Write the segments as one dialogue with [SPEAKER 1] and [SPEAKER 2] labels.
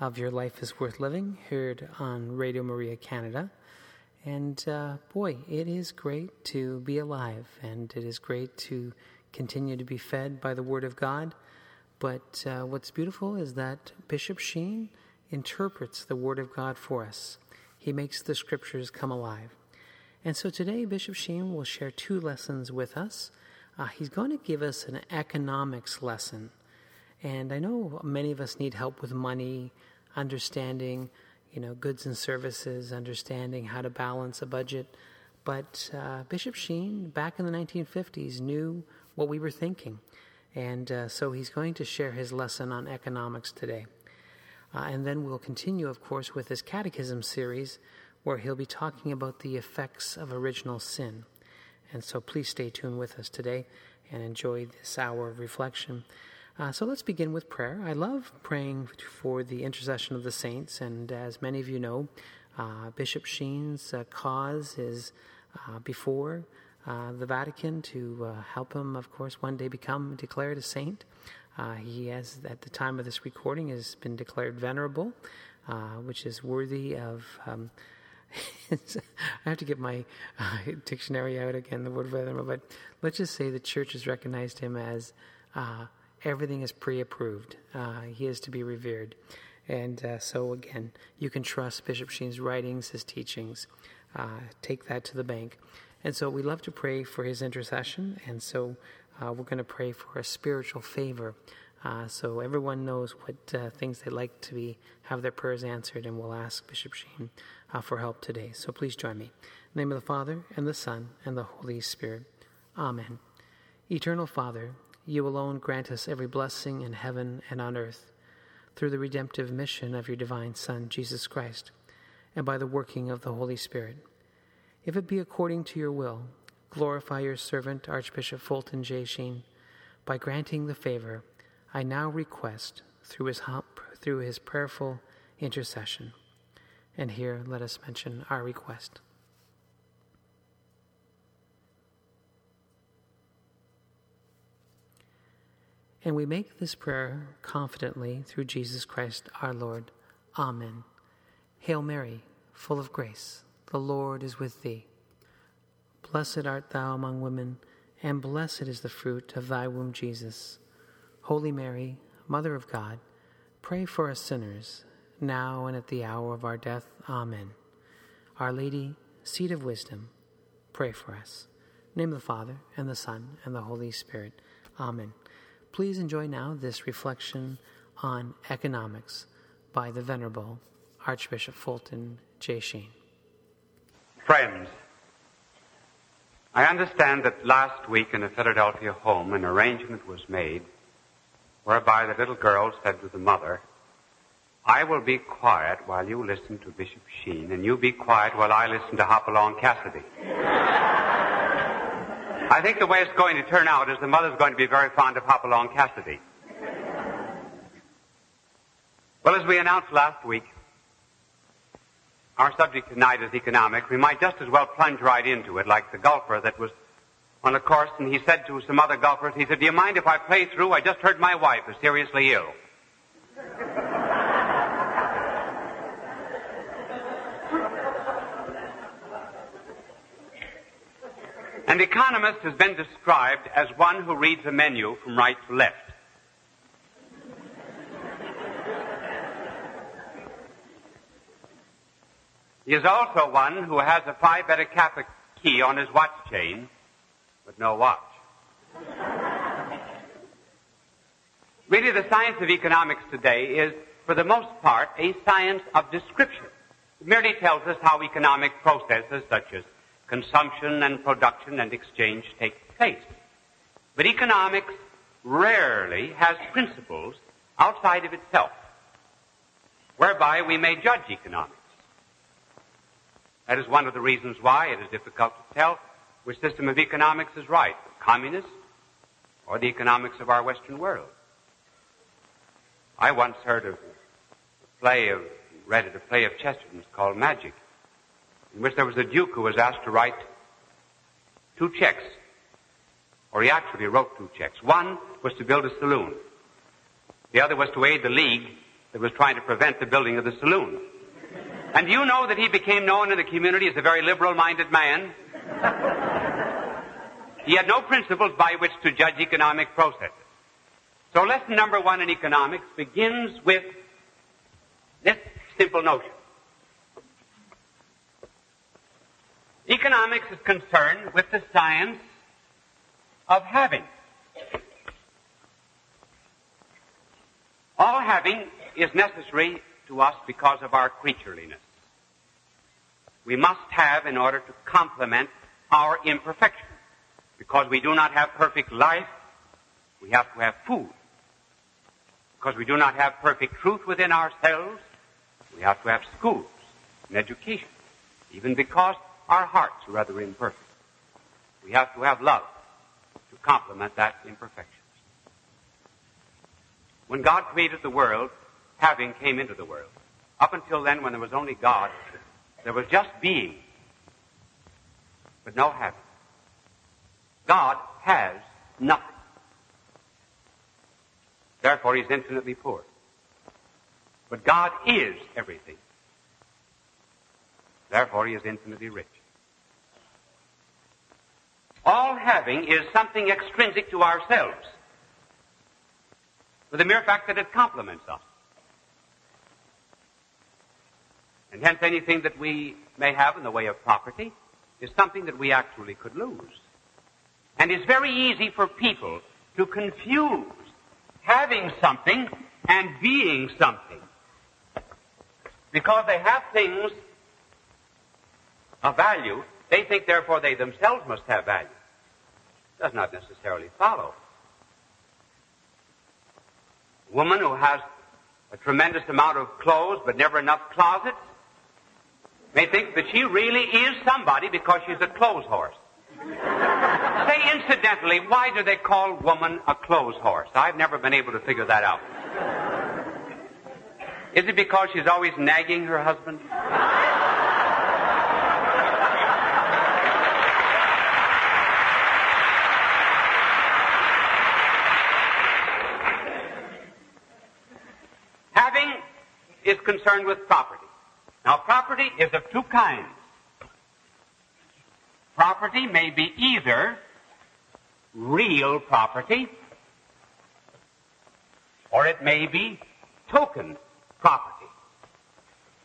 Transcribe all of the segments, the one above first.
[SPEAKER 1] of Your Life is Worth Living, heard on Radio Maria Canada. And uh, boy, it is great to be alive, and it is great to continue to be fed by the Word of God. But uh, what's beautiful is that Bishop Sheen interprets the Word of God for us. He makes the Scriptures come alive. And so today, Bishop Sheen will share two lessons with us. Uh, he's going to give us an economics lesson. And I know many of us need help with money, understanding you know, goods and services, understanding how to balance a budget. But uh, Bishop Sheen, back in the 1950s, knew what we were thinking. And uh, so he's going to share his lesson on economics today. Uh, and then we'll continue, of course, with his catechism series, where he'll be talking about the effects of original sin. And so please stay tuned with us today and enjoy this hour of reflection. Uh, so let's begin with prayer. I love praying for the intercession of the saints, and as many of you know, uh, Bishop Sheen's uh, cause is uh, before uh, the Vatican to uh, help him, of course, one day become declared a saint. he has, at the time of this recording, has been declared venerable, which is worthy of. Um, I have to get my dictionary out again, the word venerable, but let's just say the church has recognized him as everything is pre approved. Uh, he is to be revered. And uh, so, again, you can trust Bishop Sheen's writings, his teachings. Uh, take that to the bank. And so, we love to pray for his intercession. And so, uh, we're going to pray for a spiritual favor. Uh, so, everyone knows what uh, things they'd like to be have their prayers answered. And we'll ask Bishop Sheen for help today. So, please join me. Name of the Father, and the Son, and the Holy Spirit. Amen. Eternal Father, you alone grant us every blessing in heaven and on earth, through the redemptive mission of your divine Son, Jesus Christ, and by the working of the Holy Spirit. If it be according to your will, glorify your servant, Archbishop Fulton J. Sheen, by granting the favor I now request through his, through his prayerful intercession. And here let us mention our request. And we make this prayer confidently through Jesus Christ our Lord. Amen. Hail Mary, full of grace, the Lord is with thee. Blessed art thou among women, and blessed is the fruit of thy womb, Jesus. Holy Mary, Mother of God, pray for us sinners, now and at the hour of our death. Amen. Our Lady, seat of wisdom, pray for us. name the Father, and the Son, and the Holy Spirit. Amen. Please enjoy now this reflection on economics by the Venerable Archbishop Fulton J. Sheen.
[SPEAKER 2] Friends, I understand that last week in a Philadelphia home an arrangement was made whereby the little girl said to the mother, I will be quiet while you listen to Bishop Sheen, and you be quiet while I listen to Hopalong Cassidy. I think the way it's going to turn out is the mother's going to be very fond of Hopalong Cassidy. Well, as we announced last week, our subject tonight is economic. We might just as well plunge right into it like the golfer that was
[SPEAKER 3] on a course, and he said to some other golfers, he said, do you mind if I play through? I just heard my wife is seriously ill. An economist has been described as one who reads a menu from right to left. He is also one who has a Phi Beta Kappa key on his watch chain, but no watch. really, the science of economics today is, for the most part, a science of description. It merely tells us how economic processes such as consumption and production and exchange take place. But economics rarely has principles outside of itself whereby we may judge economics. That is one of the reasons why it is difficult to tell which system of economics is right, the communist or the economics of our Western world. I once heard of a play of, read it a play of Chesterton's called Magic in which there was a duke who was asked to write two checks, or he actually wrote two checks. One was to build a saloon. The other was to aid the league that was trying to prevent the building of the saloon. And you know that he became known in the community as a very liberal-minded man? he had no principles by which to judge economic processes. So lesson number one in economics begins with this simple notion. Economics is concerned with the science of having. All having is necessary to us because of our creatureliness. We must have in order to complement our imperfection. Because we do not have perfect life, we have to have food. Because we do not have perfect truth within ourselves, we have to have schools and education. Even because our hearts are rather imperfect. We have to have love to complement that imperfection. When God created the world, having came into the world. Up until then, when there was only God, there was just being, but no having. God has nothing. Therefore, he's infinitely poor. But God is everything. Therefore, he is infinitely rich. All having is something extrinsic to ourselves. For the mere fact that it complements us. And hence anything that we may have in the way of property is something that we actually could lose. And it's very easy for people to confuse having something and being something. Because they have things of value, they think therefore they themselves must have value. Does not necessarily follow. A woman who has a tremendous amount of clothes but never enough closets may think that she really is somebody because she's a clothes horse. Say incidentally, why do they call woman a clothes horse? I've never been able to figure that out. Is it because she's always nagging her husband? Having is concerned with property. Now, property is of two kinds. Property may be either real property or it may be token property.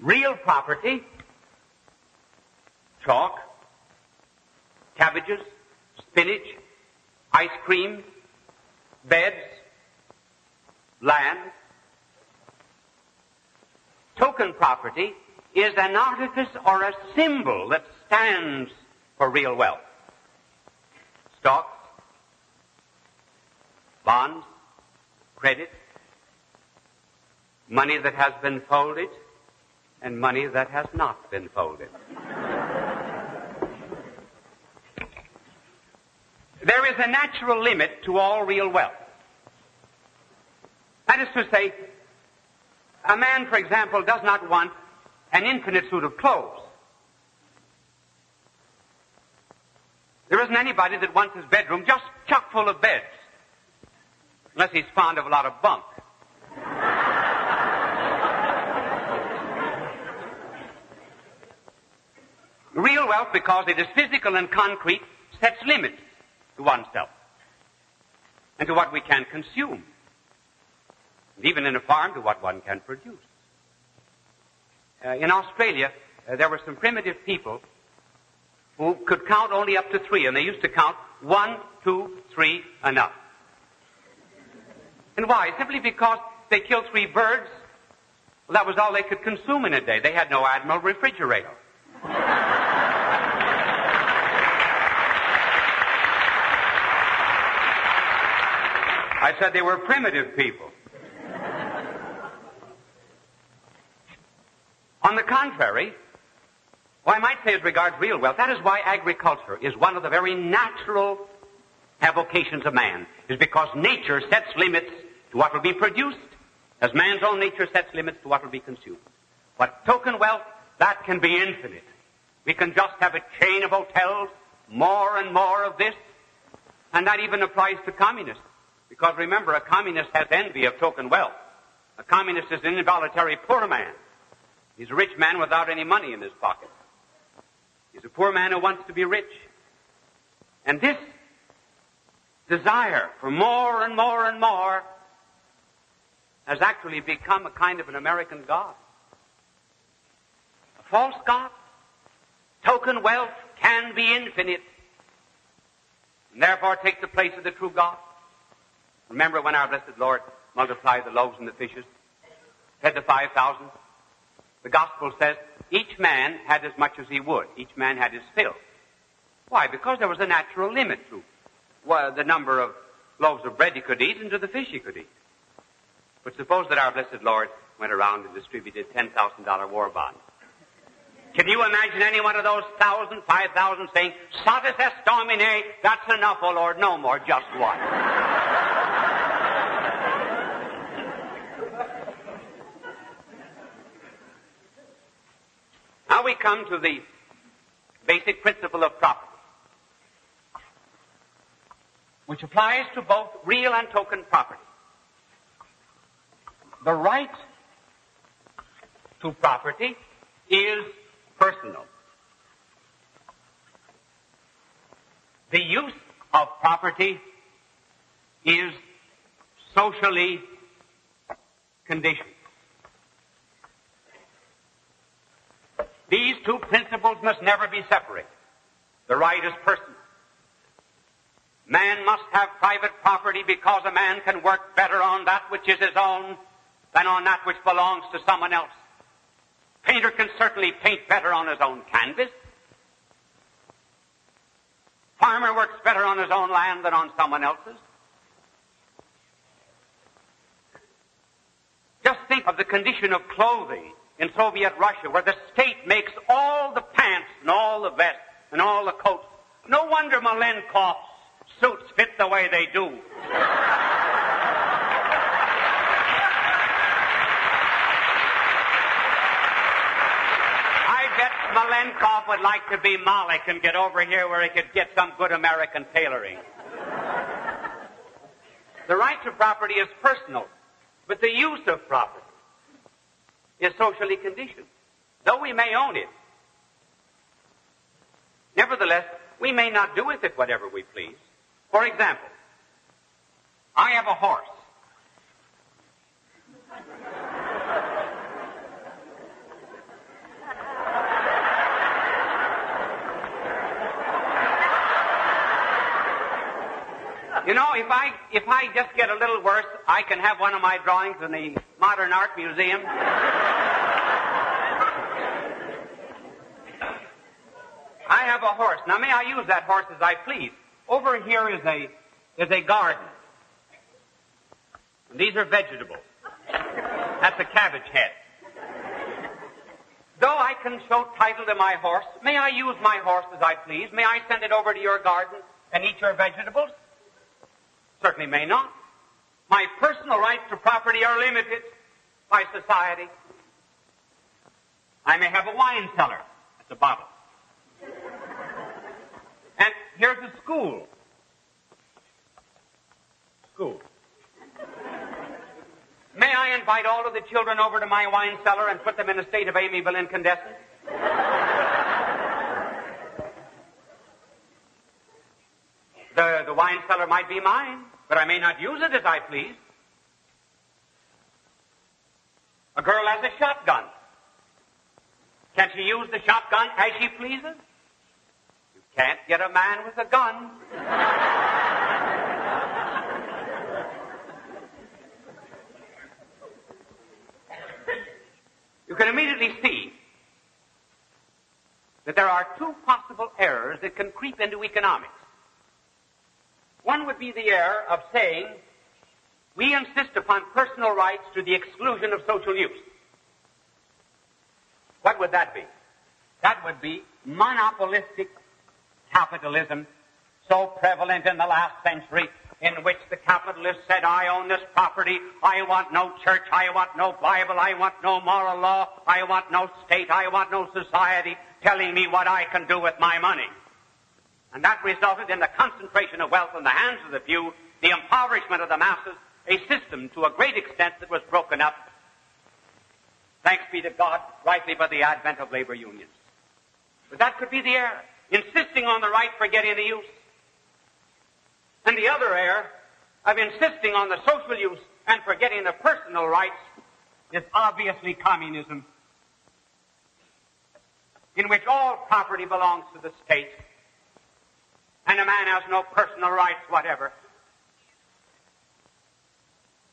[SPEAKER 3] Real property, chalk, cabbages, spinach, ice cream, beds, land. Token property is an artifice or a symbol that stands for real wealth. Stocks, bonds, credit, money that has been folded, and money that has not been folded. there is a natural limit to all real wealth. That is to say, a man, for example, does not want an infinite suit of clothes. There isn't anybody that wants his bedroom just chock full of beds. Unless he's fond of a lot of bunk. Real wealth, because it is physical and concrete, sets limits to oneself and to what we can consume. And even in a farm, to what one can produce. Uh, in Australia, uh, there were some primitive people who could count only up to three, and they used to count one, two, three, enough. And why? Simply because they killed three birds. Well, that was all they could consume in a day. They had no Admiral refrigerator. I said they were primitive people. On the contrary, well, I might say as regards real wealth, that is why agriculture is one of the very natural avocations of man, is because nature sets limits to what will be produced, as man's own nature sets limits to what will be consumed. But token wealth, that can be infinite. We can just have a chain of hotels, more and more of this, and that even applies to communists. Because remember, a communist has envy of token wealth. A communist is an involuntary poor man. He's a rich man without any money in his pocket. He's a poor man who wants to be rich. And this desire for more and more and more has actually become a kind of an American God. A false God. Token wealth can be infinite and therefore take the place of the true God. Remember when our blessed Lord multiplied the loaves and the fishes, fed the 5,000? The gospel says each man had as much as he would. Each man had his fill. Why? Because there was a natural limit to well, the number of loaves of bread he could eat and to the fish he could eat. But suppose that our blessed Lord went around and distributed $10,000 war bonds. Can you imagine any one of those thousand, five thousand saying, Satis est domine, that's enough, O Lord, no more, just one. Now we come to the basic principle of property, which applies to both real and token property. The right to property is personal. The use of property is socially conditioned. These two principles must never be separated. The right is personal. Man must have private property because a man can work better on that which is his own than on that which belongs to someone else. Painter can certainly paint better on his own canvas. Farmer works better on his own land than on someone else's. Just think of the condition of clothing in Soviet Russia where the state makes all the pants and all the vests and all the coats. No wonder Malenkov's suits fit the way they do. I bet Malenkov would like to be Malik and get over here where he could get some good American tailoring. the right to property is personal, but the use of property is socially conditioned. Though we may own it, nevertheless, we may not do with it whatever we please. For example, I have a horse. You know, if I if I just get a little worse, I can have one of my drawings in the Modern Art Museum. I have a horse. Now, may I use that horse as I please? Over here is a is a garden. And these are vegetables. That's a cabbage head. Though I can show title to my horse, may I use my horse as I please? May I send it over to your garden and eat your vegetables? Certainly may not. My personal rights to property are limited by society. I may have a wine cellar at the bottom. Here's a school. School. May I invite all of the children over to my wine cellar and put them in a state of amiable incandescence? the, the wine cellar might be mine, but I may not use it as I please. A girl has a shotgun. Can she use the shotgun as she pleases? Can't get a man with a gun. you can immediately see that there are two possible errors that can creep into economics. One would be the error of saying, we insist upon personal rights to the exclusion of social use. What would that be? That would be monopolistic capitalism so prevalent in the last century in which the capitalist said, I own this property, I want no church, I want no Bible, I want no moral law, I want no state, I want no society telling me what I can do with my money. And that resulted in the concentration of wealth in the hands of the few, the impoverishment of the masses, a system to a great extent that was broken up, thanks be to God, rightly by the advent of labor unions. But that could be the error, insisting on the right forgetting the use. And the other error of insisting on the social use and forgetting the personal rights is obviously communism, in which all property belongs to the state and a man has no personal rights whatever.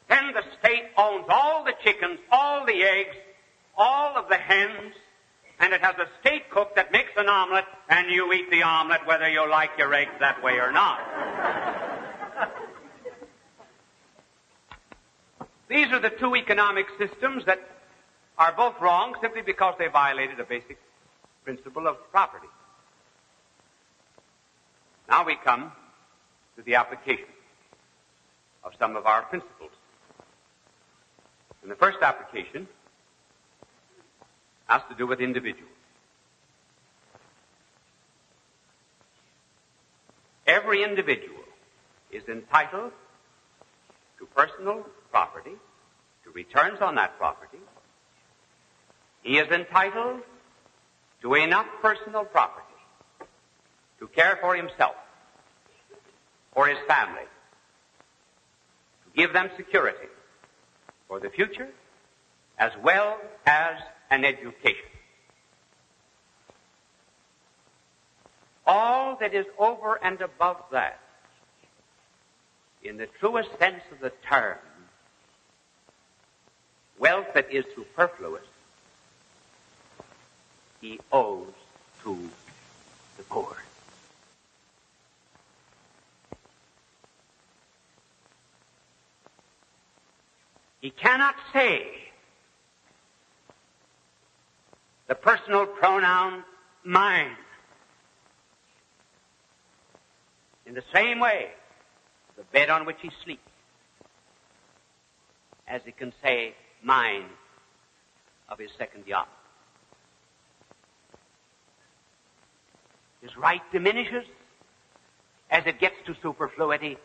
[SPEAKER 3] Then the state owns all the chickens, all the eggs, all of the hens, and it has a state cook that makes an omelet, and you eat the omelet whether you like your eggs that way or not. These are the two economic systems that are both wrong simply because they violated a basic principle of property. Now we come to the application of some of our principles. And the first application has to do with individuals. Every individual is entitled to personal property, to returns on that property. He is entitled to enough personal property to care for himself, for his family, to give them security for the future, as well as an education. All that is over and above that, in the truest sense of the term, wealth that is superfluous, he owes to the poor. He cannot say the personal pronoun mine. In the same way, the bed on which he sleeps, as he can say mine of his second yacht. His right diminishes as it gets to superfluity,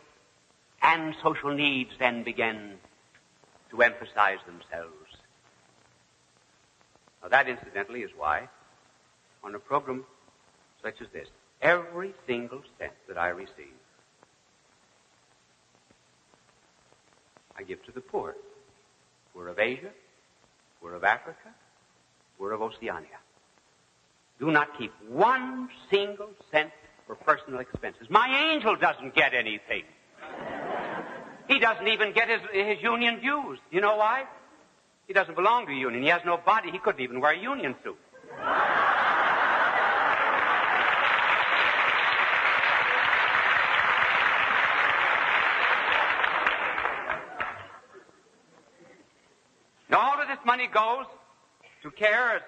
[SPEAKER 3] and social needs then begin to emphasize themselves. Now that incidentally is why on a program such as this, every single cent that I receive, I give to the poor. Poor of Asia, poor of Africa, poor of Oceania. Do not keep one single cent for personal expenses. My angel doesn't get anything. He doesn't even get his, his union dues. You know why? He doesn't belong to a union. He has no body. He couldn't even wear a union suit. Now all of this money goes to care, as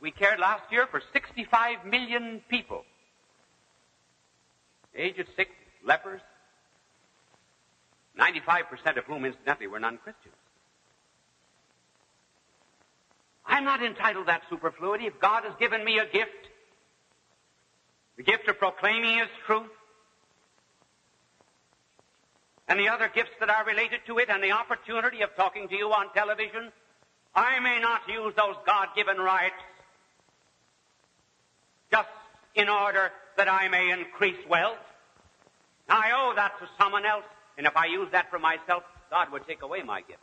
[SPEAKER 3] we cared last year, for 65 million people. Aged, sick, lepers, 95% of whom, incidentally, were non-Christians. I'm not entitled to that superfluity. If God has given me a gift, the gift of proclaiming His truth, and the other gifts that are related to it and the opportunity of talking to you on television, I may not use those God-given rights just in order that I may increase wealth. I owe that to someone else, and if I use that for myself, God would take away my gifts.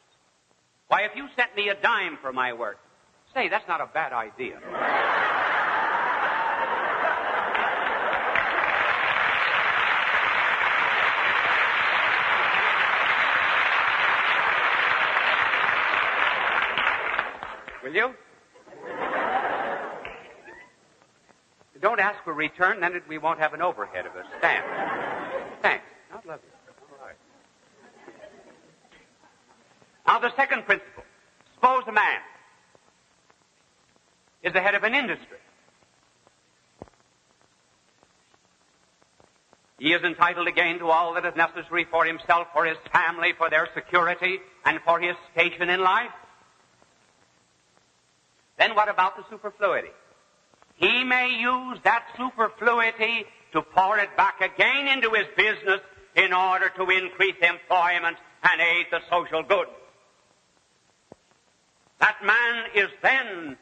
[SPEAKER 3] Why, if you sent me a dime for my work, say, that's not a bad idea. Will you? Don't ask for return, then we won't have an overhead of a stamp. Thanks. God love you. All right. Now, the second principle. Suppose a man is the head of an industry. He is entitled again to all that is necessary for himself, for his family, for their security, and for his station in life. Then what about the superfluity? He may use that superfluity to pour it back again into his business in order to increase employment and aid the social good. That man is then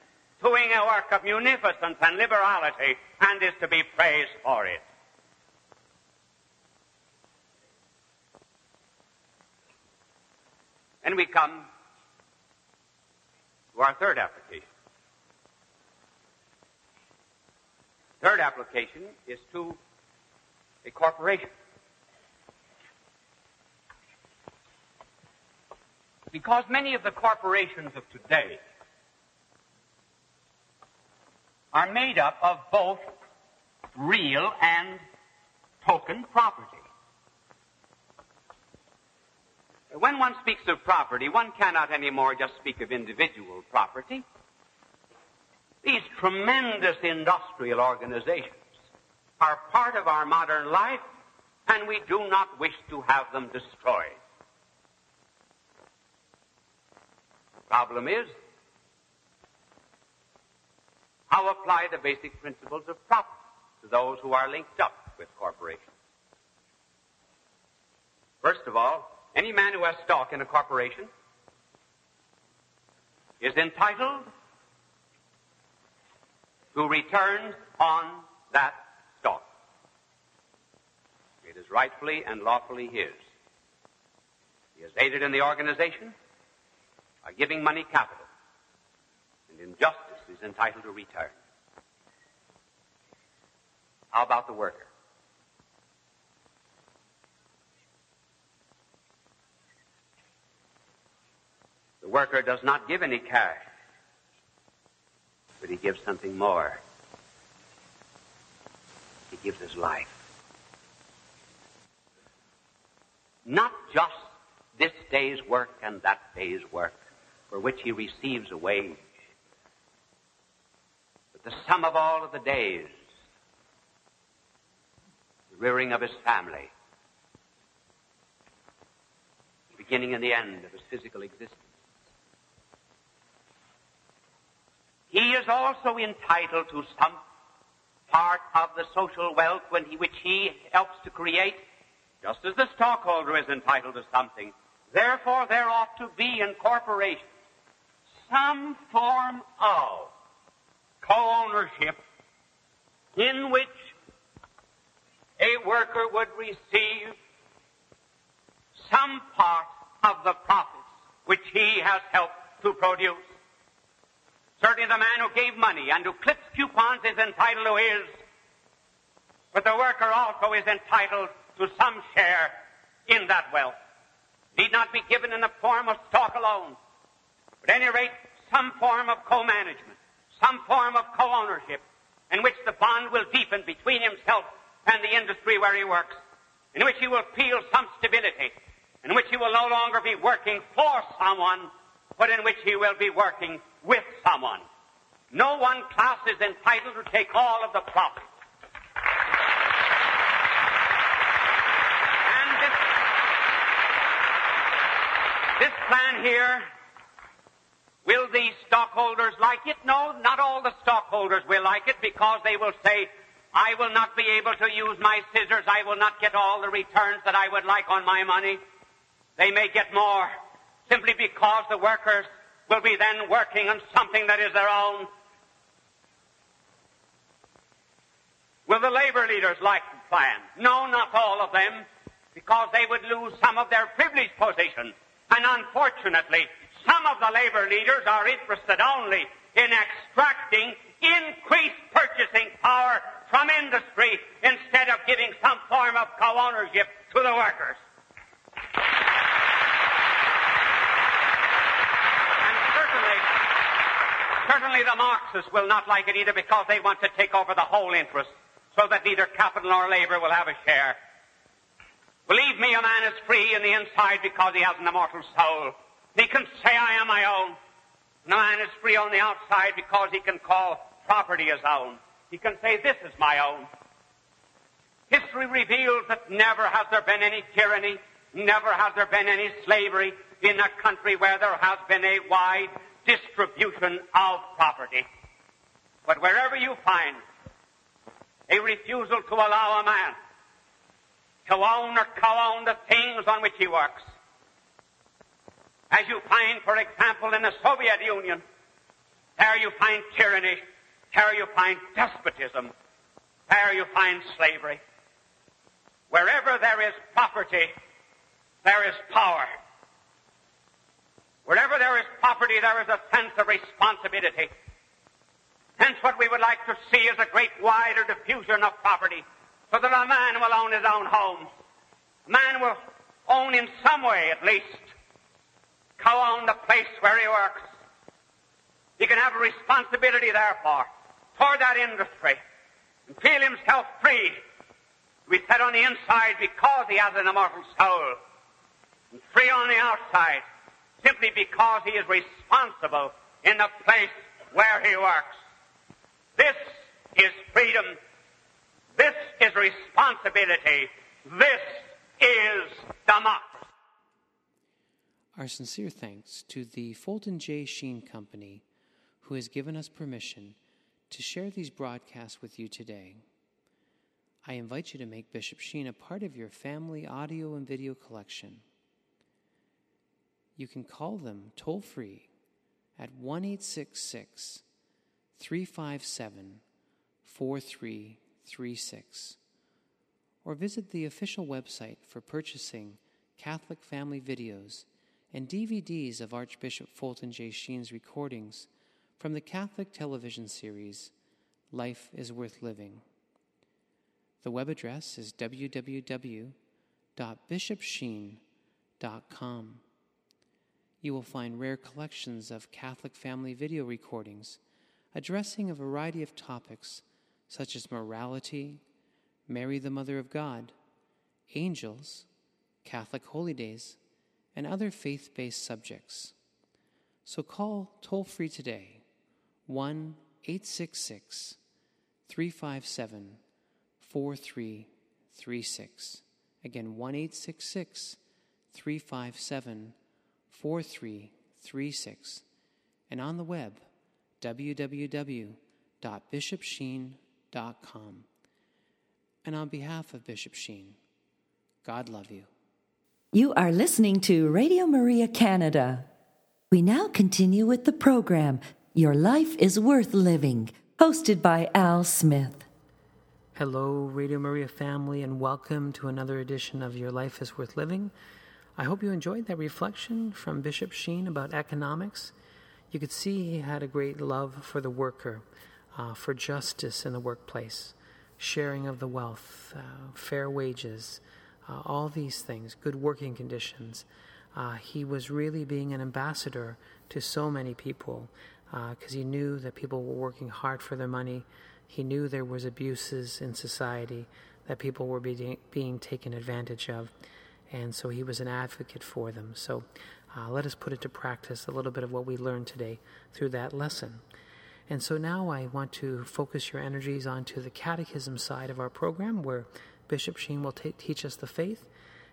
[SPEAKER 3] doing a work of munificence and liberality and is to be praised for it. And we come to our third application. Third application is to a corporation. Because many of the corporations of today are made up of both real and token property. When one speaks of property, one cannot anymore just speak of individual property. These tremendous industrial organizations are part of our modern life, and we do not wish to have them destroyed. The problem is how apply the basic principles of property to those who are linked up with corporations. First of all, any man who has stock in a corporation is entitled to returns on that stock. It is rightfully and lawfully his. He has aided in the organization by giving money capital, and in justice entitled to return. How about the worker? The worker does not give any cash but he gives something more. He gives his life. Not just this day's work and that day's work for which he receives a wage, the sum of all of the days, the rearing of his family, the beginning and the end of his physical existence. He is also entitled to some part of the social wealth he, which he helps to create, just as the stockholder is entitled to something. Therefore, there ought to be in corporations some form of co-ownership in which a worker would receive some part of the profits which he has helped to produce. Certainly the man who gave money and who clips coupons is entitled to his. But the worker also is entitled to some share in that wealth. Need not be given in the form of stock alone. But at any rate, some form of co-management, some form of co-ownership, in which the bond will deepen between himself and the industry where he works, in which he will feel some stability, in which he will no longer be working for someone, but in which he will be working with someone. No one class is entitled to take all of the profit. And this, this plan here, will these stockholders like it? No, not all the stockholders will like it because they will say, I will not be able to use my scissors. I will not get all the returns that I would like on my money. They may get more simply because the workers will be then working on something that is their own. Will the labor leaders like the plan? No, not all of them, because they would lose some of their privileged positions. And unfortunately, some of the labor leaders are interested only in extracting increased purchasing power from industry instead of giving some form of co-ownership to the workers. And certainly, certainly the Marxists will not like it either because they want to take over the whole interest so that neither capital nor labor will have a share. Believe me, a man is free in the inside because he has an immortal soul. He can say, I am my own. A man is free on the outside because he can call property his own. He can say, this is my own. History reveals that never has there been any tyranny, never has there been any slavery in a country where there has been a wide distribution of property. But wherever you find a refusal to allow a man to own or co-own the things on which he works, as you find, for example, in the Soviet Union, there you find tyranny, there you find despotism, there you find slavery. Wherever there is property, there is power. Wherever there is property, there is a sense of responsibility. Hence what we would like to see is a great wider diffusion of property so that a man will own his own home. A man will own in some way at least, co-own the place where he works. He can have a responsibility therefore for that industry and feel himself free to be set on the inside because he has an immortal soul and free on the outside simply because he is responsible in the place where he works. This is freedom. This is responsibility. This is democracy.
[SPEAKER 1] Our sincere thanks to the Fulton J. Sheen Company, who has given us permission to share these broadcasts with you today. I invite you to make Bishop Sheen a part of your family audio and video collection. You can call them toll free at 1 357 4336 or visit the official website for purchasing Catholic family videos and DVDs of Archbishop Fulton J. Sheen's recordings from the Catholic television series Life is Worth Living. The web address is www.bishopsheen.com. You will find rare collections of Catholic family video recordings addressing a variety of topics such as morality, Mary the Mother of God, angels, Catholic holy days, and other faith based subjects. So call toll free today 1 866 357 4336. Again, 1 866 357 4336. And on the web, www.bishopsheen.com. And on behalf of Bishop Sheen, God love you.
[SPEAKER 4] You are listening to Radio Maria Canada. We now continue with the program Your Life is Worth Living, hosted by Al Smith.
[SPEAKER 1] Hello, Radio Maria family, and welcome to another edition of Your Life is Worth Living. I hope you enjoyed that reflection from Bishop Sheen about economics. You could see he had a great love for the worker, uh, for justice in the workplace, sharing of the wealth, uh, fair wages, uh, all these things, good working conditions. Uh, he was really being an ambassador to so many people because uh, he knew that people were working hard for their money. He knew there was abuses in society that people were being, being taken advantage of, and so he was an advocate for them. So uh, let us put into practice a little bit of what we learned today through that lesson. And so now I want to focus your energies onto the catechism side of our program where Bishop Sheen will t- teach us the faith.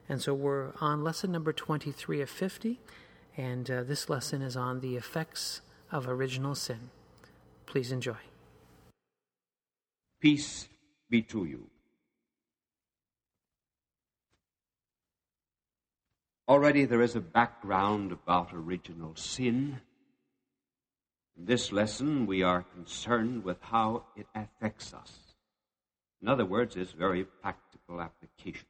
[SPEAKER 1] And so we're on lesson number 23 of 50, and uh, this lesson is on the effects of original sin. Please enjoy.
[SPEAKER 5] Peace be to you.
[SPEAKER 3] Already there is a background about original sin. In this lesson, we are concerned with how it affects us. In other words, its very practical application.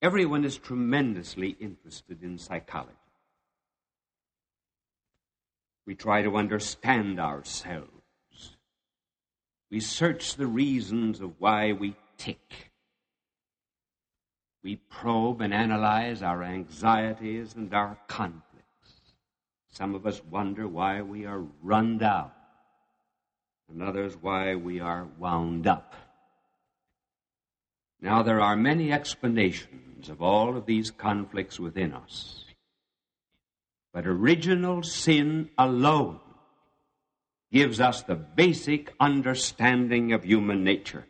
[SPEAKER 3] Everyone is tremendously interested in psychology. We try to understand ourselves. We search the reasons of why we tick. We probe and analyze our anxieties and our conflicts. Some of us wonder why we are run down, and others why we are wound up. Now, there are many explanations of all of these conflicts within us. But original sin alone gives us the basic understanding of human nature.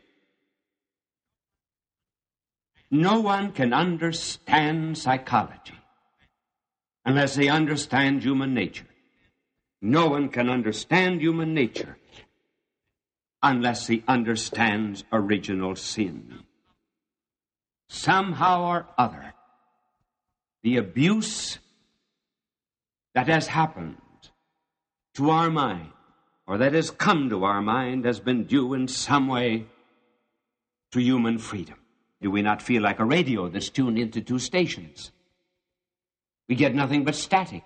[SPEAKER 3] No one can understand psychology unless they understand human nature. No one can understand human nature unless he understands original sin. Somehow or other, the abuse that has happened to our mind or that has come to our mind has been due in some way to human freedom. Do we not feel like a radio that's tuned into two stations? We get nothing but static.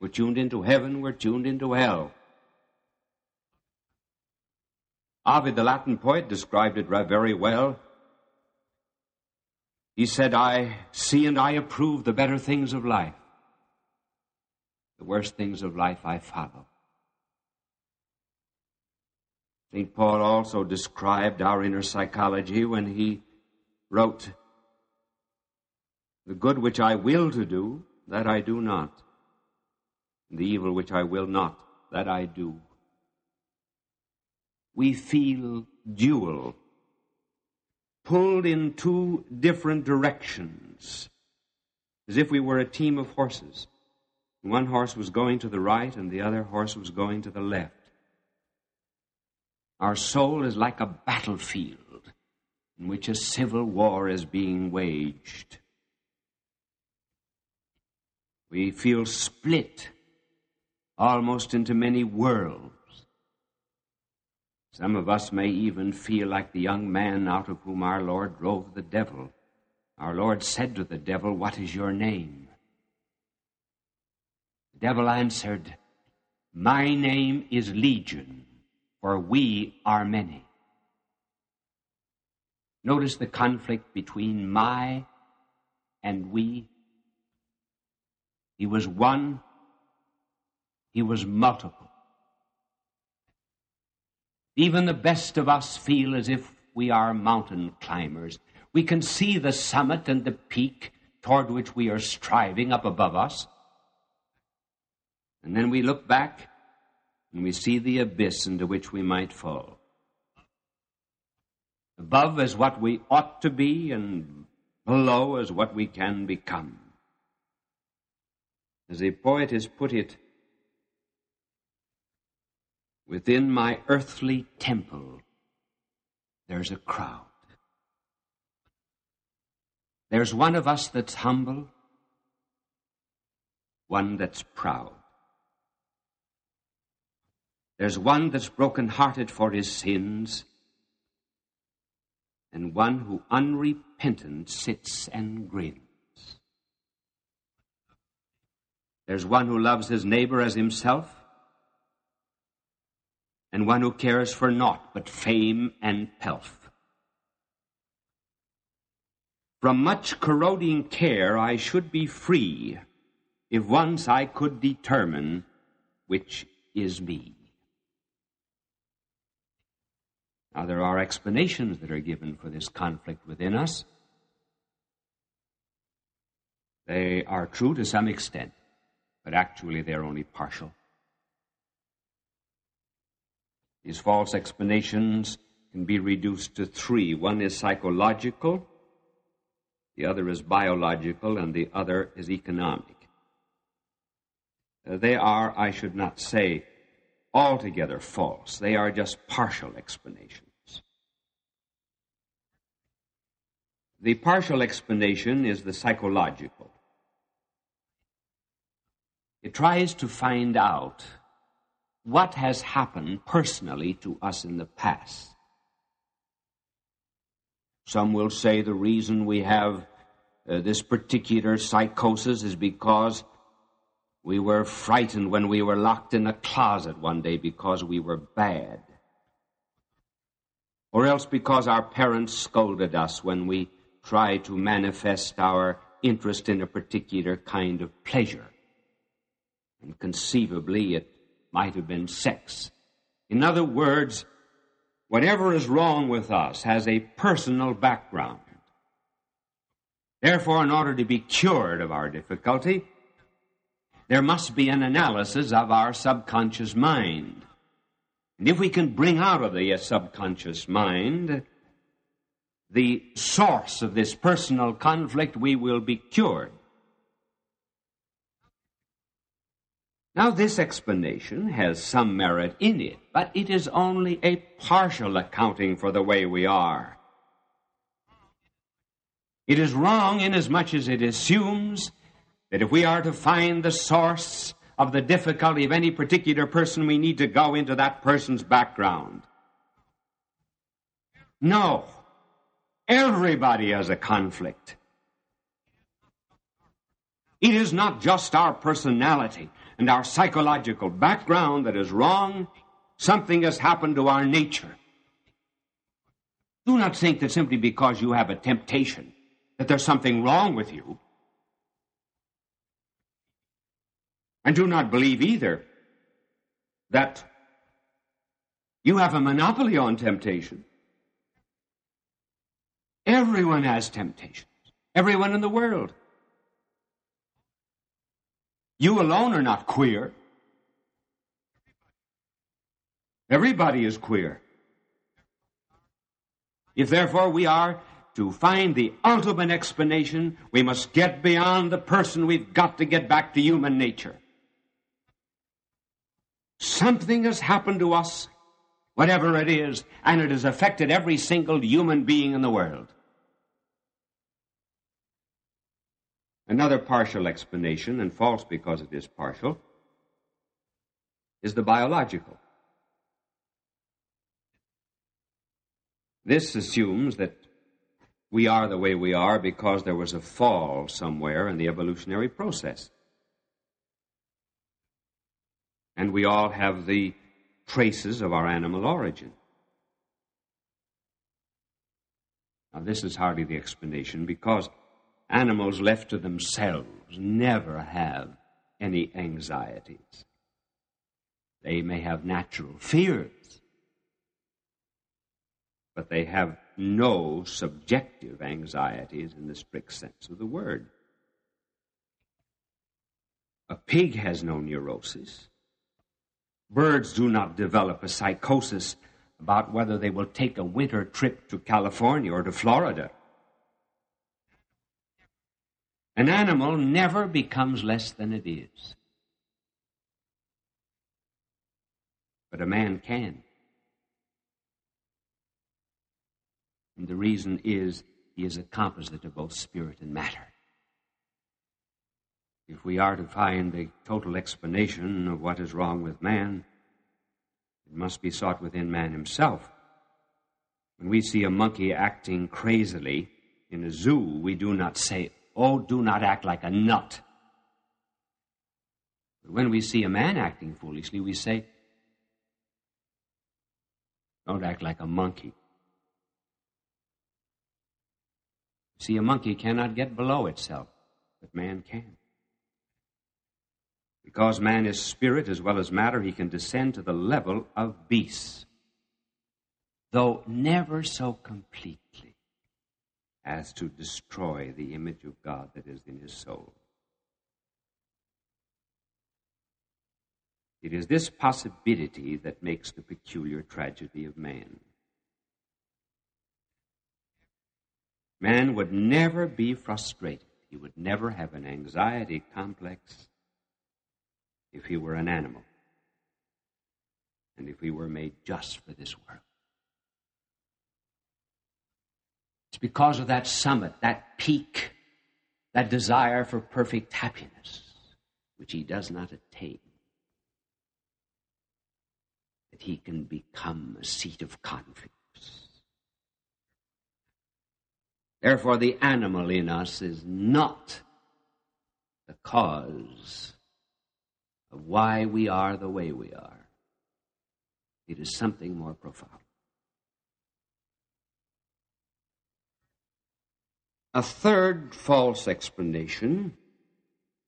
[SPEAKER 3] We're tuned into heaven, we're tuned into hell. Ovid, the Latin poet, described it very well. He said, I see and I approve the better things of life. The worst things of life I follow. St. Paul also described our inner psychology when he wrote, The good which I will to do, that I do not. The evil which I will not, that I do. We feel dual, pulled in two different directions, as if we were a team of horses. One horse was going to the right and the other horse was going to the left. Our soul is like a battlefield in which a civil war is being waged. We feel split almost into many worlds. Some of us may even feel like the young man out of whom our Lord drove the devil. Our Lord said to the devil, What is your name? The devil answered, My name is Legion for we are many. Notice the conflict between my and we. He was one, he was multiple. Even the best of us feel as if we are mountain climbers. We can see the summit and the peak toward which we are striving up above us. And then we look back and we see the abyss into which we might fall. Above is what we ought to be, and below is what we can become. As a poet has put it, within my earthly temple, there's a crowd. There's one of us that's humble, one that's proud. There's one that's broken-hearted for his sins, and one who unrepentant sits and grins. There's one who loves his neighbor as himself, and one who cares for naught but fame and pelf. From much corroding care I should be free if once I could determine which is me. Now, there are explanations that are given for this conflict within us. They are true to some extent, but actually they're only partial. These false explanations can be reduced to three. One is psychological, the other is biological, and the other is economic. Uh, they are, I should not say, altogether false. They are just partial explanations. The partial explanation is the psychological. It tries to find out what has happened personally to us in the past. Some will say the reason we have uh, this particular psychosis is because we were frightened when we were locked in a closet one day because we were bad. Or else because our parents scolded us when we tried to manifest our interest in a particular kind of pleasure. And conceivably, it might have been sex. In other words, whatever is wrong with us has a personal background. Therefore, in order to be cured of our difficulty, there must be an analysis of our subconscious mind. And if we can bring out of the subconscious mind the source of this personal conflict, we will be cured. Now, this explanation has some merit in it, but it is only a partial accounting for the way we are. It is wrong inasmuch as it assumes that if we are to find the source of the difficulty of any particular person, we need to go into that person's background. No. Everybody has a conflict. It is not just our personality and our psychological background that is wrong. Something has happened to our nature. Do not think that simply because you have a temptation that there's something wrong with you. And do not believe either that you have a monopoly on temptation. Everyone has temptations. Everyone in the world. You alone are not queer. Everybody is queer. If therefore we are to find the ultimate explanation, we must get beyond the person. We've got to get back to human nature. Something has happened to us, whatever it is, and it has affected every single human being in the world. Another partial explanation, and false because it is partial, is the biological. This assumes that we are the way we are because there was a fall somewhere in the evolutionary process. and we all have the traces of our animal origin. Now, this is hardly the explanation because animals left to themselves never have any anxieties. They may have natural fears, but they have no subjective anxieties in the strict sense of the word. A pig has no neurosis. Birds do not develop a psychosis about whether they will take a winter trip to California or to Florida. An animal never becomes less than it is. But a man can. And the reason is he is a composite of both spirit and matter. If we are to find the total explanation of what is wrong with man, it must be sought within man himself. When we see a monkey acting crazily in a zoo, we do not say, Oh, do not act like a nut. But when we see a man acting foolishly, we say, Don't act like a monkey. See, a monkey cannot get below itself, but man can. Because man is spirit as well as matter, he can descend to the level of beasts, though never so completely as to destroy the image of God that is in his soul. It is this possibility that makes the peculiar tragedy of man. Man would never be frustrated. He would never have an anxiety complex if he were an animal and if we were made just for this world. It's because of that summit, that peak, that desire for perfect happiness, which he does not attain, that he can become a seat of conflict. Therefore, the animal in us is not the cause of why we are the way we are. It is something more profound. A third false explanation,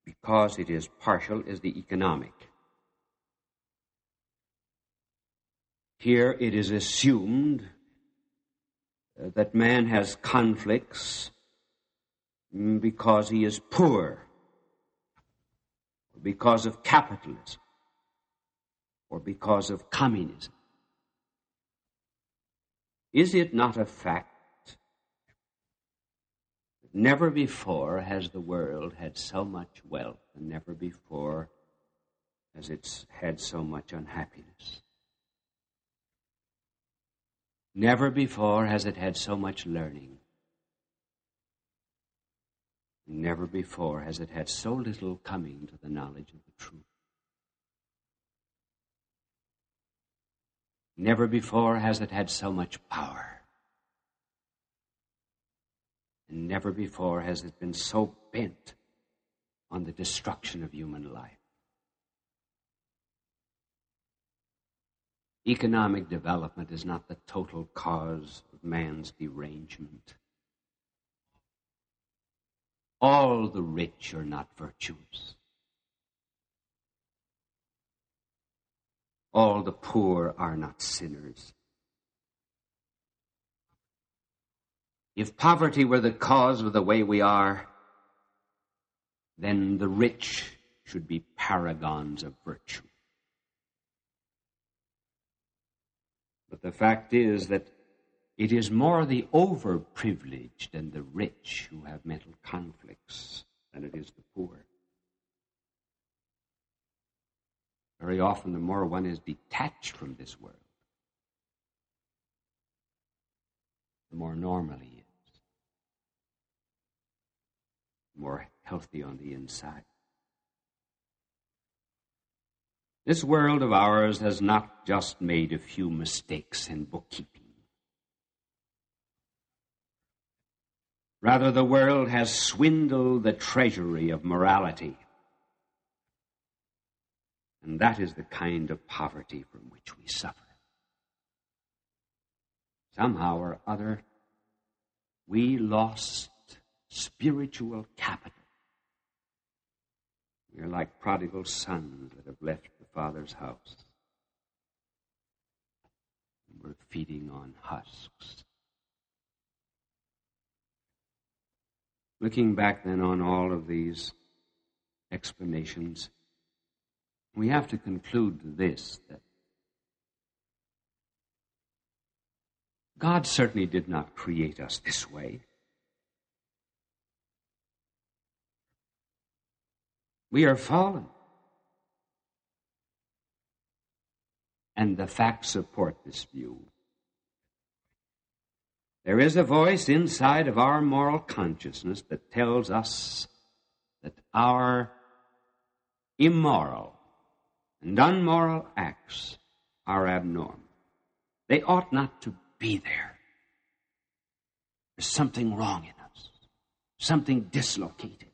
[SPEAKER 3] because it is partial, is the economic. Here it is assumed uh, that man has conflicts mm, because he is poor, or because of capitalism, or because of communism. Is it not a fact never before has the world had so much wealth, and never before has it had so much unhappiness? Never before has it had so much learning. Never before has it had so little coming to the knowledge of the truth. Never before has it had so much power. And never before has it been so bent on the destruction of human life. Economic development is not the total cause of man's derangement. All the rich are not virtuous. All the poor are not sinners. If poverty were the cause of the way we are, then the rich should be paragons of virtue. But the fact is that it is more the overprivileged and the rich who have mental conflicts than it is the poor. Very often, the more one is detached from this world, the more normal he is, the more healthy on the inside. This world of ours has not just made a few mistakes in bookkeeping. Rather, the world has swindled the treasury of morality. And that is the kind of poverty from which we suffer. Somehow or other, we lost spiritual capital. We're like prodigal sons that have left the Father's house. We're feeding on husks. Looking back then on all of these explanations, we have to conclude this that God certainly did not create us this way. We are fallen. and the facts support this view. There is a voice inside of our moral consciousness that tells us that our immoral and unmoral acts are abnormal. They ought not to be there. There's something wrong in us, something dislocated.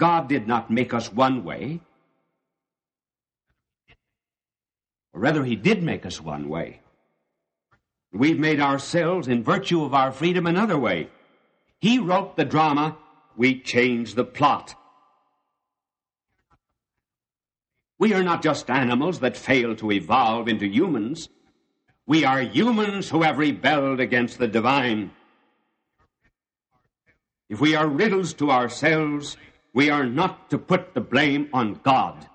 [SPEAKER 3] God did not make us one way, Or rather, He did make us one way. We've made ourselves, in virtue of our freedom, another way. He wrote the drama, we changed the plot. We are not just animals that fail to evolve into humans. We are humans who have rebelled against the divine. If we are riddles to ourselves, we are not to put the blame on God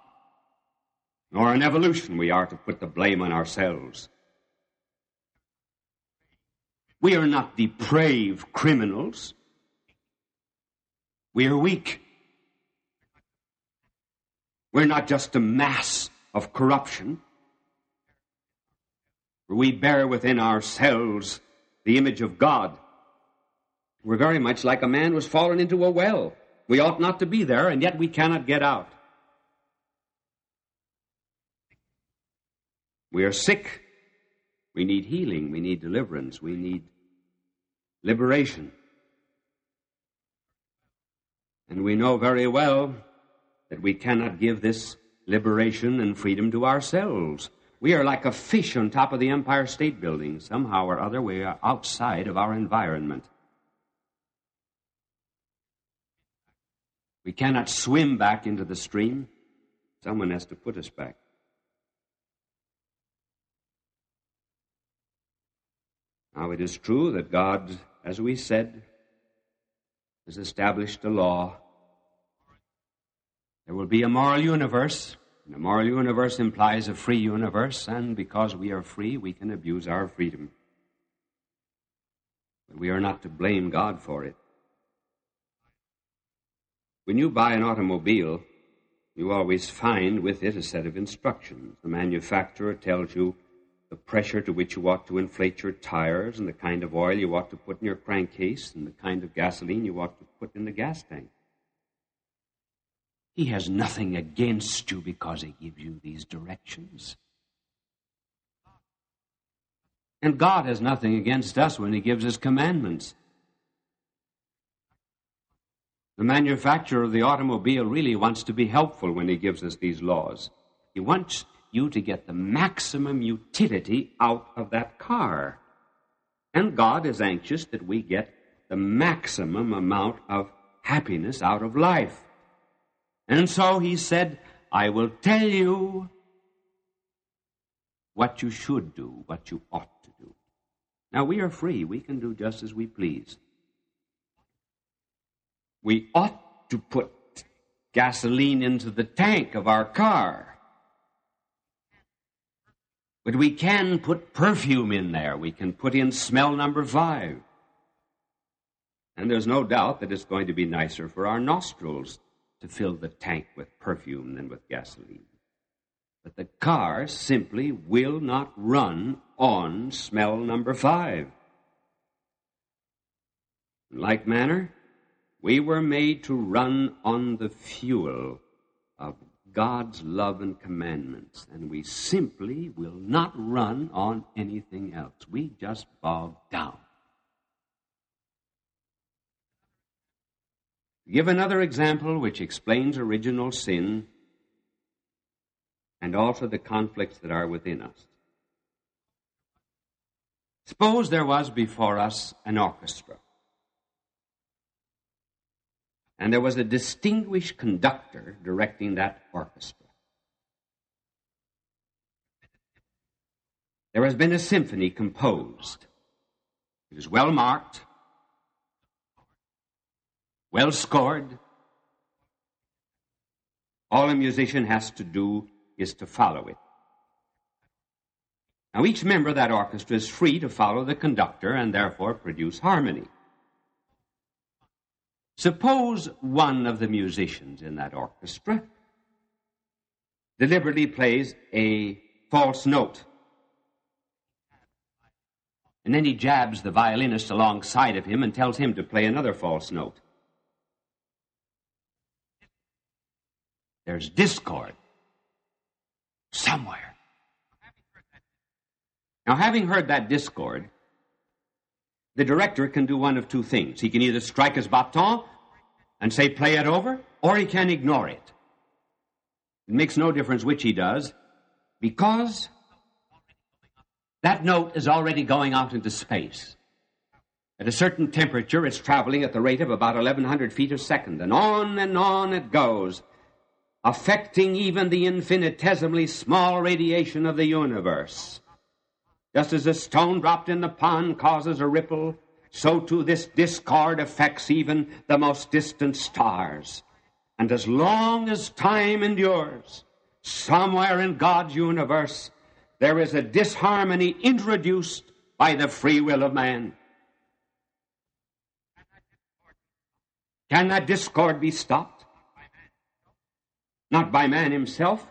[SPEAKER 3] nor in evolution we are to put the blame on ourselves. We are not depraved criminals. We are weak. We're not just a mass of corruption. We bear within ourselves the image of God. We're very much like a man who has fallen into a well. We ought not to be there, and yet we cannot get out. We are sick. We need healing. We need deliverance. We need liberation. And we know very well that we cannot give this liberation and freedom to ourselves. We are like a fish on top of the Empire State Building. Somehow or other, we are outside of our environment. We cannot swim back into the stream. Someone has to put us back. Now, it is true that God, as we said, has established a law. There will be a moral universe. And a moral universe implies a free universe, and because we are free, we can abuse our freedom. But we are not to blame God for it. When you buy an automobile, you always find with it a set of instructions. The manufacturer tells you the pressure to which you ought to inflate your tires and the kind of oil you ought to put in your crankcase and the kind of gasoline you ought to put in the gas tank. He has nothing against you because he gives you these directions. And God has nothing against us when he gives us commandments. The manufacturer of the automobile really wants to be helpful when he gives us these laws. He wants you to get the maximum utility out of that car. And God is anxious that we get the maximum amount of happiness out of life. And so he said, I will tell you what you should do, what you ought to do. Now, we are free. We can do just as we please. We ought to put gasoline into the tank of our car. But we can put perfume in there. We can put in Chanel number five. And there's no doubt that it's going to be nicer for our nostrils to fill the tank with perfume than with gasoline. But the car simply will not run on Chanel number five. In like manner, we were made to run on the fuel of God's love and commandments, and we simply will not run on anything else. We just bog down. Give another example which explains original sin and also the conflicts that are within us. Suppose there was before us an orchestra, and there was a distinguished conductor directing that orchestra. There has been a symphony composed. It is well marked, well scored. All a musician has to do is to follow it. Now, each member of that orchestra is free to follow the conductor and therefore produce harmony. Suppose one of the musicians in that orchestra deliberately plays a false note. And then he jabs the violinist alongside of him and tells him to play another false note. There's discord somewhere. Now, having heard that discord, the director can do one of two things. He can either strike his baton and say, play it over, or he can ignore it. It makes no difference which he does, because that note is already going out into space. At a certain temperature, it's traveling at the rate of about 1,100 feet a second, and on and on it goes, affecting even the infinitesimally small radiation of the universe. Just as a stone dropped in the pond causes a ripple, so too this discord affects even the most distant stars. And as long as time endures, somewhere in God's universe, there is a disharmony introduced by the free will of man. Can that discord be stopped? Not by man himself.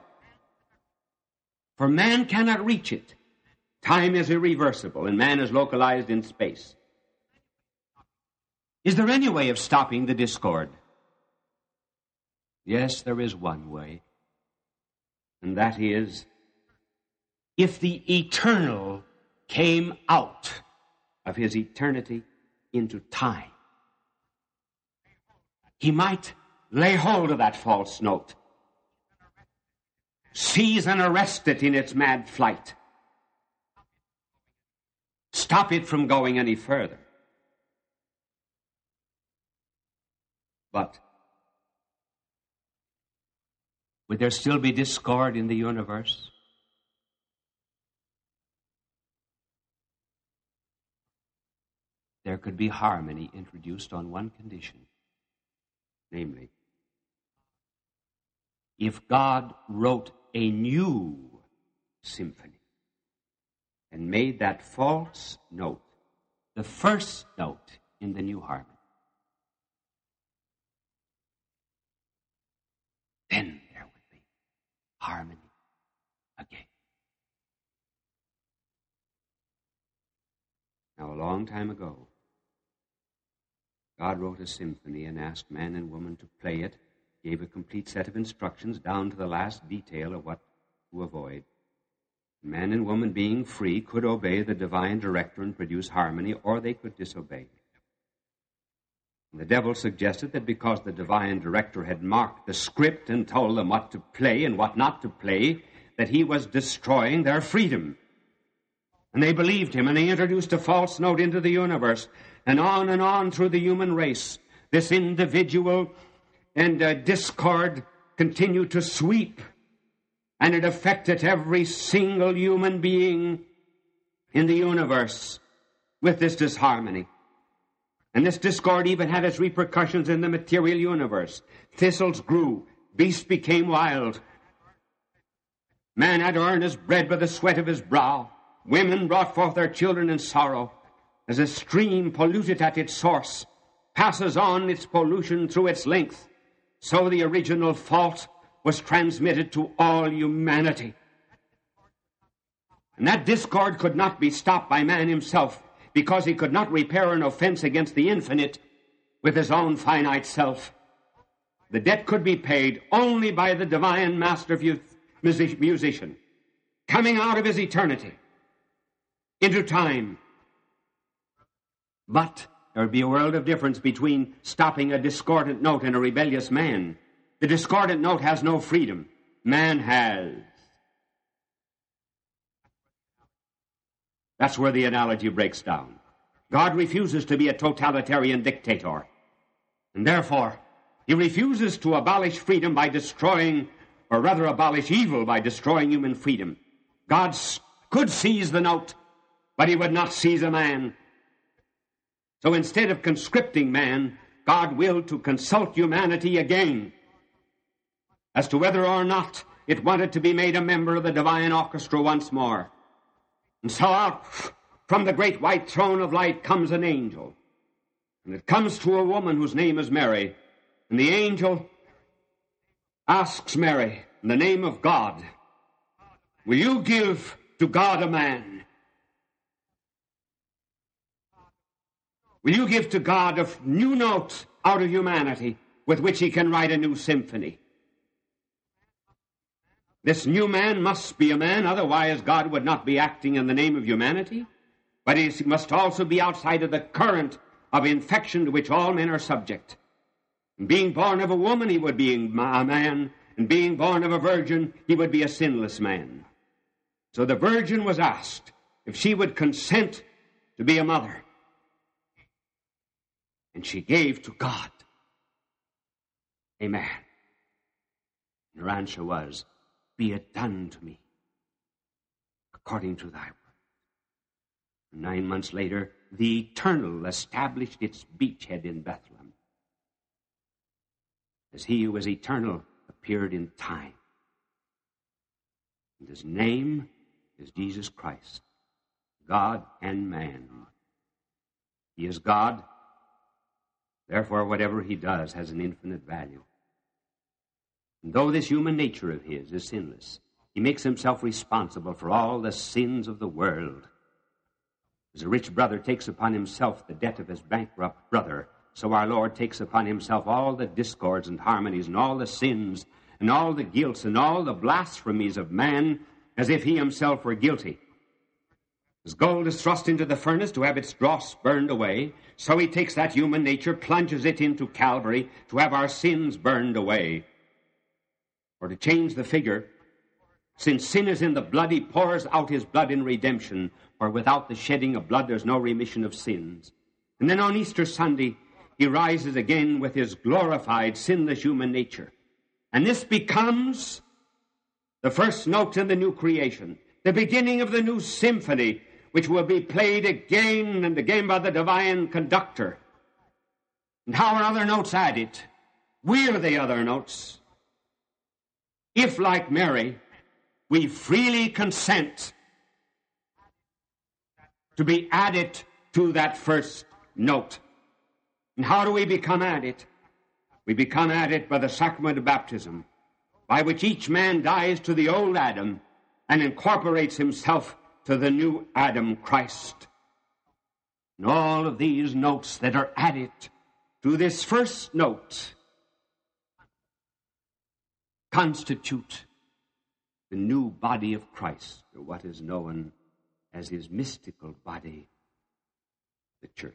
[SPEAKER 3] For man cannot reach it. Time is irreversible, and man is localized in space. Is there any way of stopping the discord? Yes, there is one way. And that is if the eternal came out of his eternity into time, he might lay hold of that false note, seize and arrest it in its mad flight, stop it from going any further. But would there still be discord in the universe? There could be harmony introduced on one condition namely, if God wrote a new symphony and made that false note the first note in the new harmony, then there would be harmony again. Now, a long time ago, God wrote a symphony and asked man and woman to play it, gave a complete set of instructions down to the last detail of what to avoid. Man and woman, being free, could obey the divine director and produce harmony, or they could disobey. The devil suggested that because the divine director had marked the script and told them what to play and what not to play, that he was destroying their freedom. And they believed him, and they introduced a false note into the universe and on and on through the human race, this individual and uh, discord continued to sweep, and it affected every single human being in the universe with this disharmony. And this discord even had its repercussions in the material universe. Thistles grew, beasts became wild. Man had to earn his bread by the sweat of his brow. Women brought forth their children in sorrow as a stream polluted at its source passes on its pollution through its length, so the original fault was transmitted to all humanity. And that discord could not be stopped by man himself because he could not repair an offense against the infinite with his own finite self. The debt could be paid only by the divine master musician coming out of his eternity into time but there would be a world of difference between stopping a discordant note and a rebellious man. The discordant note has no freedom. Man has. That's where the analogy breaks down. God refuses to be a totalitarian dictator. And therefore, he refuses to abolish freedom by destroying, or rather abolish evil by destroying human freedom. God could seize the note, but he would not seize a man. So instead of conscripting man, God willed to consult humanity again as to whether or not it wanted to be made a member of the divine orchestra once more. And so out from the great white throne of light comes an angel. And it comes to a woman whose name is Mary. And the angel asks Mary, in the name of God, Will you give to God a man? Will you give to God a new note out of humanity with which he can write a new symphony? This new man must be a man, otherwise God would not be acting in the name of humanity. But he must also be outside of the current of infection to which all men are subject. And being born of a woman, he would be a man, and being born of a virgin, he would be a sinless man. So the virgin was asked if she would consent to be a mother and she gave to God a man. And her answer was, Be it done to me according to thy word. Nine months later, the Eternal established its beachhead in Bethlehem. As he who is eternal appeared in time. And his name is Jesus Christ, God and man. He is God Therefore, whatever he does has an infinite value. And though this human nature of his is sinless, he makes himself responsible for all the sins of the world. As a rich brother takes upon himself the debt of his bankrupt brother, So our Lord takes upon himself all the discords and harmonies and all the sins and all the guilts and all the blasphemies of man as if he himself were guilty. As gold is thrust into the furnace to have its dross burned away, so he takes that human nature, plunges it into Calvary to have our sins burned away. Or to change the figure, since sin is in the blood, he pours out his blood in redemption, for without the shedding of blood there's no remission of sins. And then on Easter Sunday, he rises again with his glorified, sinless human nature. And this becomes the first note in the new creation, the beginning of the new symphony, which will be played again and again by the divine conductor. And how are other notes added? We're the other notes. If, like Mary, we freely consent to be added to that first note. And how do we become added? We become added by the sacrament of baptism, by which each man dies to the old Adam and incorporates himself to the new Adam, Christ. And all of these notes that are added to this first note constitute the new body of Christ, or what is known as his mystical body, the church.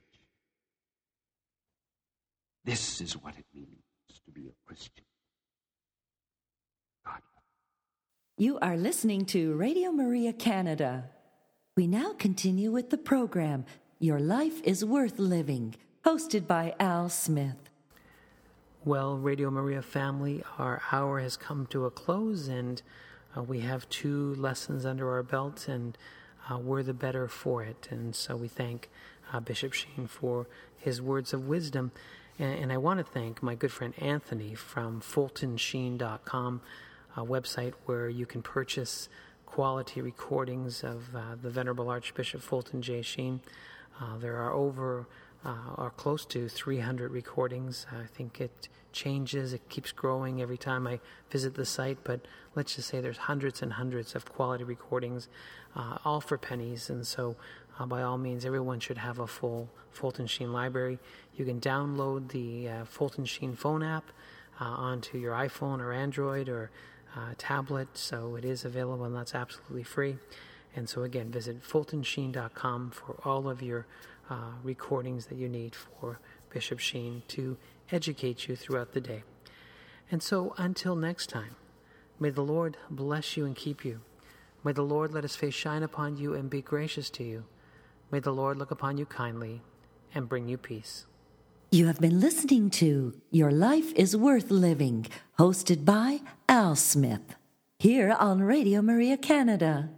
[SPEAKER 3] This is what it means to be a Christian. God.
[SPEAKER 4] You are listening to Radio Maria Canada. We now continue with the program Your Life is Worth Living, hosted by Al Smith.
[SPEAKER 1] Well, Radio Maria family, our hour has come to a close, and uh, we have two lessons under our belt, and uh, we're the better for it. And so we thank uh, Bishop Sheen for his words of wisdom. And, and I want to thank my good friend Anthony from FultonSheen.com, a website where you can purchase quality recordings of uh, the Venerable Archbishop Fulton J. Sheen. Uh, there are over uh, or close to 300 recordings. I think it changes, it keeps growing every time I visit the site, but let's just say there's hundreds and hundreds of quality recordings, uh, all for pennies. And so, uh, by all means, everyone should have a full Fulton Sheen library. You can download the uh, Fulton Sheen phone app uh, onto your iPhone or Android or uh, tablet, so it is available and that's absolutely free. And so, again, visit FultonSheen.com for all of your uh, recordings that you need for Bishop Sheen to educate you throughout the day. And so, until next time, may the Lord bless you and keep you. May the Lord let his face shine upon you and be gracious to you. May the Lord look upon you kindly and bring you peace.
[SPEAKER 4] You have been listening to Your Life is Worth Living, hosted by Al Smith, here on Radio Maria Canada.